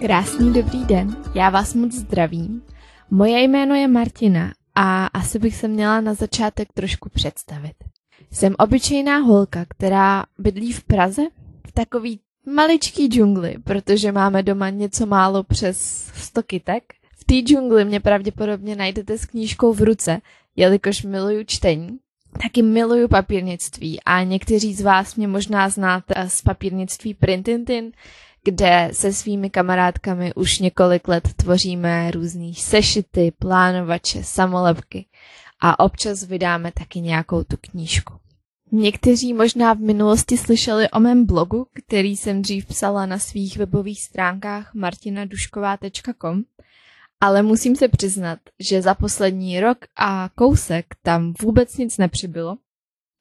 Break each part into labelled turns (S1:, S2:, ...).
S1: Krásný dobrý den, já vás moc zdravím. Moje jméno je Martina a asi bych se měla na začátek trošku představit. Jsem obyčejná holka, která bydlí v Praze, v takový maličký džungli, protože máme doma něco málo přes 100 kytek. V té džungli mě pravděpodobně najdete s knížkou v ruce, jelikož miluju čtení. Taky miluju papírnictví a někteří z vás mě možná znáte z papírnictví Printintin, kde se svými kamarádkami už několik let tvoříme různý sešity, plánovače, samolepky a občas vydáme taky nějakou tu knížku. Někteří možná v minulosti slyšeli o mém blogu, který jsem dřív psala na svých webových stránkách martinadušková.com, ale musím se přiznat, že za poslední rok a kousek tam vůbec nic nepřibylo.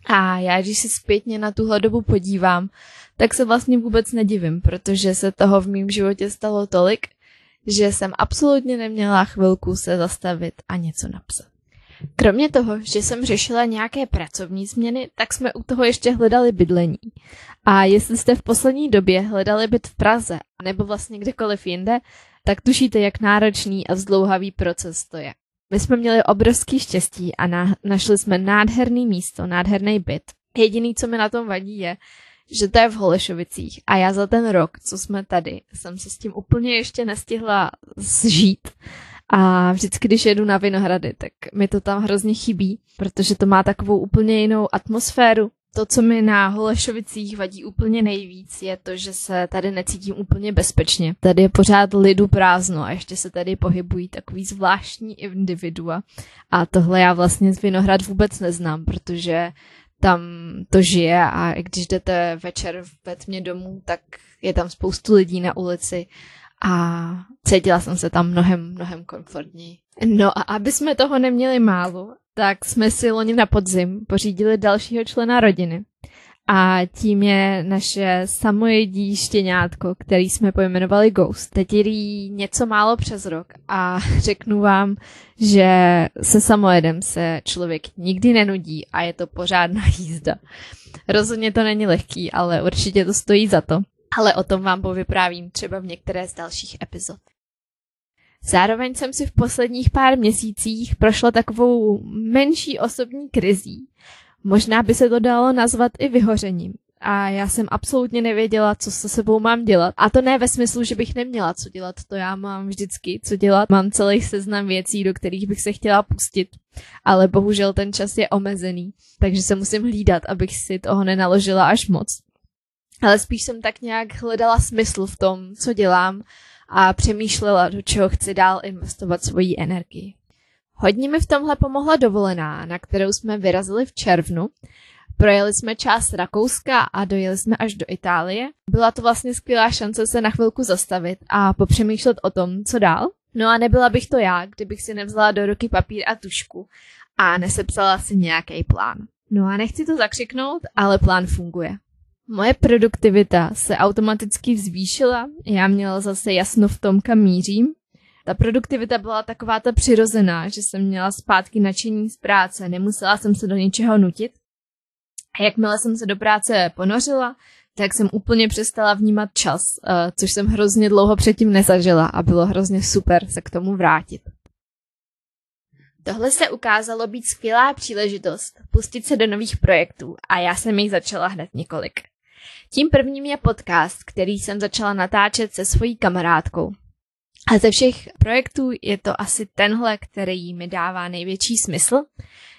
S1: A já, když se zpětně na tuhle dobu podívám, tak se vlastně vůbec nedivím, protože se toho v mém životě stalo tolik, že jsem absolutně neměla chvilku se zastavit a něco napsat. Kromě toho, že jsem řešila nějaké pracovní změny, tak jsme u toho ještě hledali bydlení. A jestli jste v poslední době hledali byt v Praze nebo vlastně kdekoliv jinde, tak tušíte, jak náročný a zdlouhavý proces to je. My jsme měli obrovský štěstí a na, našli jsme nádherný místo, nádherný byt. Jediný, co mi na tom vadí, je, že to je v Holešovicích a já za ten rok, co jsme tady, jsem se s tím úplně ještě nestihla zžít. A vždycky, když jedu na Vinohrady, tak mi to tam hrozně chybí, protože to má takovou úplně jinou atmosféru. To, co mi na Holešovicích vadí úplně nejvíc, je to, že se tady necítím úplně bezpečně. Tady je pořád lidu prázdno a ještě se tady pohybují takový zvláštní individua. A tohle já vlastně z Vinohrad vůbec neznám, protože tam to žije a když jdete večer ve tmě domů, tak je tam spoustu lidí na ulici a cítila jsem se tam mnohem, mnohem komfortněji. No a aby jsme toho neměli málo, tak jsme si loni na podzim pořídili dalšího člena rodiny. A tím je naše samojedí štěňátko, který jsme pojmenovali Ghost. Teď jí něco málo přes rok a řeknu vám, že se samojedem se člověk nikdy nenudí a je to pořádná jízda. Rozhodně to není lehký, ale určitě to stojí za to. Ale o tom vám povyprávím třeba v některé z dalších epizod. Zároveň jsem si v posledních pár měsících prošla takovou menší osobní krizí, Možná by se to dalo nazvat i vyhořením. A já jsem absolutně nevěděla, co se sebou mám dělat. A to ne ve smyslu, že bych neměla co dělat, to já mám vždycky co dělat. Mám celý seznam věcí, do kterých bych se chtěla pustit, ale bohužel ten čas je omezený, takže se musím hlídat, abych si toho nenaložila až moc. Ale spíš jsem tak nějak hledala smysl v tom, co dělám a přemýšlela, do čeho chci dál investovat svoji energii. Hodně mi v tomhle pomohla dovolená, na kterou jsme vyrazili v červnu. Projeli jsme část Rakouska a dojeli jsme až do Itálie. Byla to vlastně skvělá šance se na chvilku zastavit a popřemýšlet o tom, co dál. No a nebyla bych to já, kdybych si nevzala do ruky papír a tušku a nesepsala si nějaký plán. No a nechci to zakřiknout, ale plán funguje. Moje produktivita se automaticky zvýšila, já měla zase jasno v tom, kam mířím ta produktivita byla taková ta přirozená, že jsem měla zpátky nadšení z práce, nemusela jsem se do něčeho nutit. A jakmile jsem se do práce ponořila, tak jsem úplně přestala vnímat čas, eh, což jsem hrozně dlouho předtím nezažila a bylo hrozně super se k tomu vrátit. Tohle se ukázalo být skvělá příležitost pustit se do nových projektů a já jsem jich začala hned několik. Tím prvním je podcast, který jsem začala natáčet se svojí kamarádkou. A ze všech projektů je to asi tenhle, který mi dává největší smysl.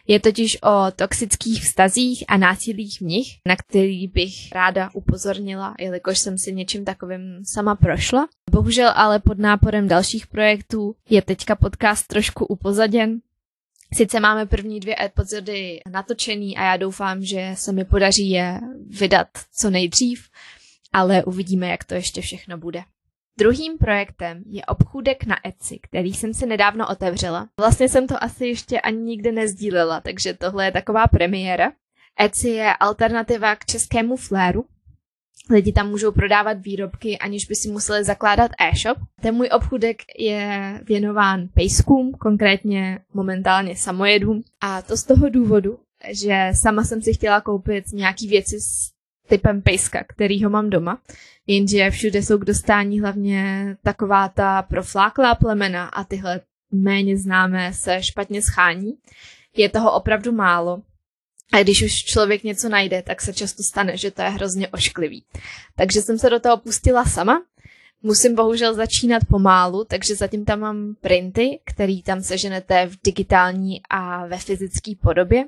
S1: Je totiž o toxických vztazích a násilích v nich, na který bych ráda upozornila, jelikož jsem si něčím takovým sama prošla. Bohužel ale pod náporem dalších projektů je teďka podcast trošku upozaděn. Sice máme první dvě epizody natočený a já doufám, že se mi podaří je vydat co nejdřív, ale uvidíme, jak to ještě všechno bude. Druhým projektem je obchůdek na Etsy, který jsem si nedávno otevřela. Vlastně jsem to asi ještě ani nikdy nezdílela, takže tohle je taková premiéra. Etsy je alternativa k českému fléru. Lidi tam můžou prodávat výrobky, aniž by si museli zakládat e-shop. Ten můj obchůdek je věnován pejskům, konkrétně momentálně samojedům. A to z toho důvodu, že sama jsem si chtěla koupit nějaký věci z typem pejska, který ho mám doma, jenže všude jsou k dostání hlavně taková ta profláklá plemena a tyhle méně známé se špatně schání. Je toho opravdu málo. A když už člověk něco najde, tak se často stane, že to je hrozně ošklivý. Takže jsem se do toho pustila sama. Musím bohužel začínat pomálu, takže zatím tam mám printy, který tam seženete v digitální a ve fyzické podobě.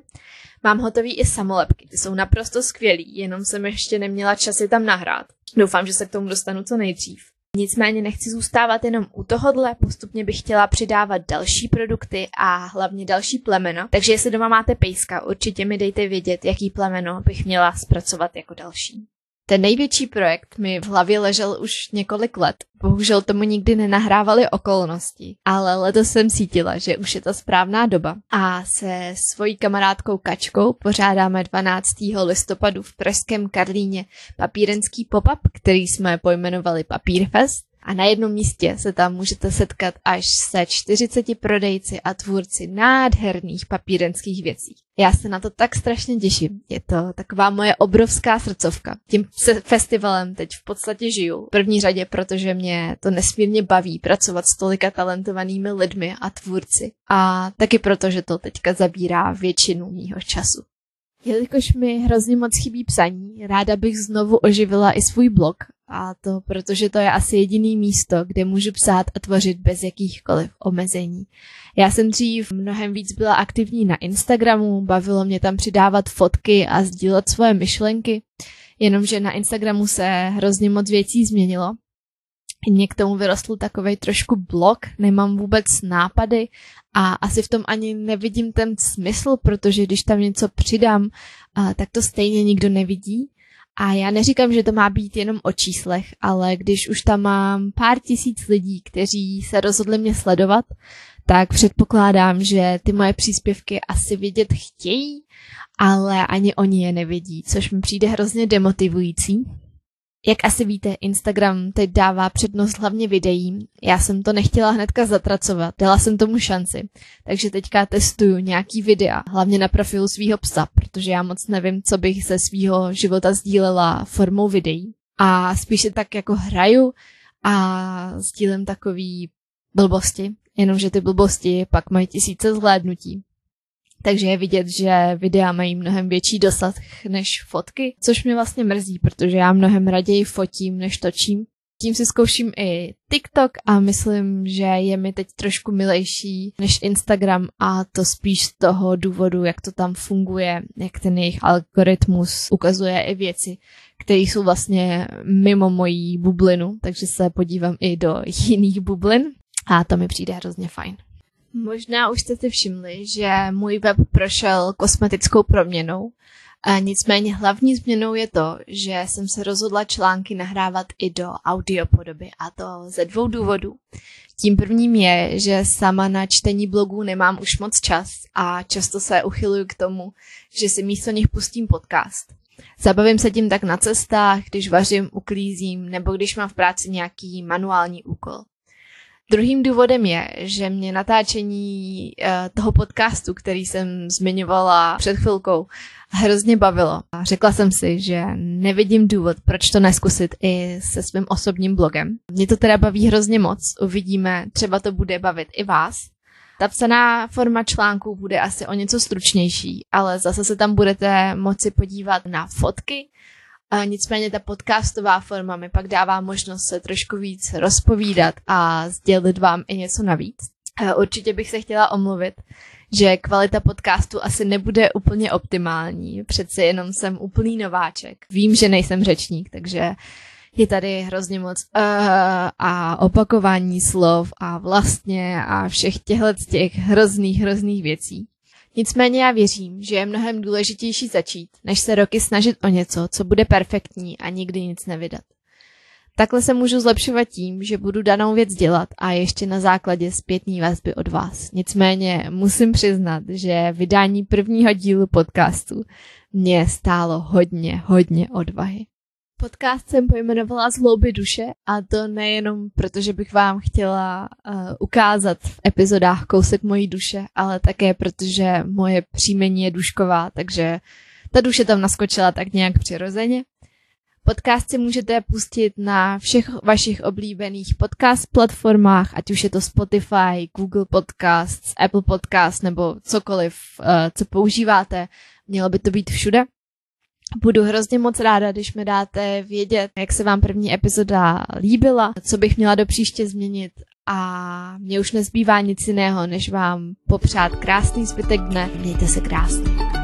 S1: Mám hotový i samolepky, ty jsou naprosto skvělý, jenom jsem ještě neměla čas je tam nahrát. Doufám, že se k tomu dostanu co nejdřív. Nicméně nechci zůstávat jenom u tohohle, postupně bych chtěla přidávat další produkty a hlavně další plemena. Takže jestli doma máte pejska, určitě mi dejte vědět, jaký plemeno bych měla zpracovat jako další. Ten největší projekt mi v hlavě ležel už několik let. Bohužel tomu nikdy nenahrávali okolnosti, ale letos jsem cítila, že už je ta správná doba. A se svojí kamarádkou Kačkou pořádáme 12. listopadu v Pražském Karlíně papírenský pop-up, který jsme pojmenovali Papírfest a na jednom místě se tam můžete setkat až se 40 prodejci a tvůrci nádherných papírenských věcí. Já se na to tak strašně těším. Je to taková moje obrovská srdcovka. Tím se festivalem teď v podstatě žiju. V první řadě, protože mě to nesmírně baví pracovat s tolika talentovanými lidmi a tvůrci. A taky proto, že to teďka zabírá většinu mýho času. Jelikož mi hrozně moc chybí psaní, ráda bych znovu oživila i svůj blog a to protože to je asi jediný místo, kde můžu psát a tvořit bez jakýchkoliv omezení. Já jsem dřív mnohem víc byla aktivní na Instagramu, bavilo mě tam přidávat fotky a sdílet svoje myšlenky, jenomže na Instagramu se hrozně moc věcí změnilo. Mně k tomu vyrostl takovej trošku blok, nemám vůbec nápady a asi v tom ani nevidím ten smysl, protože když tam něco přidám, tak to stejně nikdo nevidí. A já neříkám, že to má být jenom o číslech, ale když už tam mám pár tisíc lidí, kteří se rozhodli mě sledovat, tak předpokládám, že ty moje příspěvky asi vidět chtějí, ale ani oni je nevidí, což mi přijde hrozně demotivující. Jak asi víte, Instagram teď dává přednost hlavně videím. Já jsem to nechtěla hnedka zatracovat, dala jsem tomu šanci. Takže teďka testuju nějaký videa, hlavně na profilu svého psa, protože já moc nevím, co bych ze svého života sdílela formou videí. A spíše tak jako hraju a sdílím takový blbosti, jenomže ty blbosti pak mají tisíce zhlédnutí. Takže je vidět, že videa mají mnohem větší dosah než fotky, což mě vlastně mrzí, protože já mnohem raději fotím, než točím. Tím si zkouším i TikTok a myslím, že je mi teď trošku milejší než Instagram a to spíš z toho důvodu, jak to tam funguje, jak ten jejich algoritmus ukazuje i věci, které jsou vlastně mimo mojí bublinu, takže se podívám i do jiných bublin a to mi přijde hrozně fajn. Možná už jste si všimli, že můj web prošel kosmetickou proměnou. A nicméně hlavní změnou je to, že jsem se rozhodla články nahrávat i do audiopodoby a to ze dvou důvodů. Tím prvním je, že sama na čtení blogů nemám už moc čas a často se uchyluju k tomu, že si místo nich pustím podcast. Zabavím se tím tak na cestách, když vařím, uklízím nebo když mám v práci nějaký manuální úkol. Druhým důvodem je, že mě natáčení uh, toho podcastu, který jsem zmiňovala před chvilkou, hrozně bavilo. A řekla jsem si, že nevidím důvod, proč to neskusit i se svým osobním blogem. Mě to teda baví hrozně moc, uvidíme, třeba to bude bavit i vás. Ta psaná forma článků bude asi o něco stručnější, ale zase se tam budete moci podívat na fotky, a nicméně ta podcastová forma mi pak dává možnost se trošku víc rozpovídat a sdělit vám i něco navíc. Určitě bych se chtěla omluvit, že kvalita podcastu asi nebude úplně optimální. Přece jenom jsem úplný nováček. Vím, že nejsem řečník, takže je tady hrozně moc uh, a opakování slov a vlastně a všech těchto těch hrozných, hrozných věcí. Nicméně já věřím, že je mnohem důležitější začít, než se roky snažit o něco, co bude perfektní a nikdy nic nevydat. Takhle se můžu zlepšovat tím, že budu danou věc dělat a ještě na základě zpětní vazby od vás. Nicméně musím přiznat, že vydání prvního dílu podcastu mě stálo hodně, hodně odvahy. Podcast jsem pojmenovala Zlouby duše a to nejenom proto, že bych vám chtěla uh, ukázat v epizodách kousek mojí duše, ale také protože moje příjmení je dušková, takže ta duše tam naskočila tak nějak přirozeně. Podcast si můžete pustit na všech vašich oblíbených podcast platformách, ať už je to Spotify, Google Podcasts, Apple Podcast nebo cokoliv, eh, co používáte. Mělo by to být všude. Budu hrozně moc ráda, když mi dáte vědět, jak se vám první epizoda líbila, co bych měla do příště změnit a mě už nezbývá nic jiného, než vám popřát krásný zbytek dne. Mějte se krásně.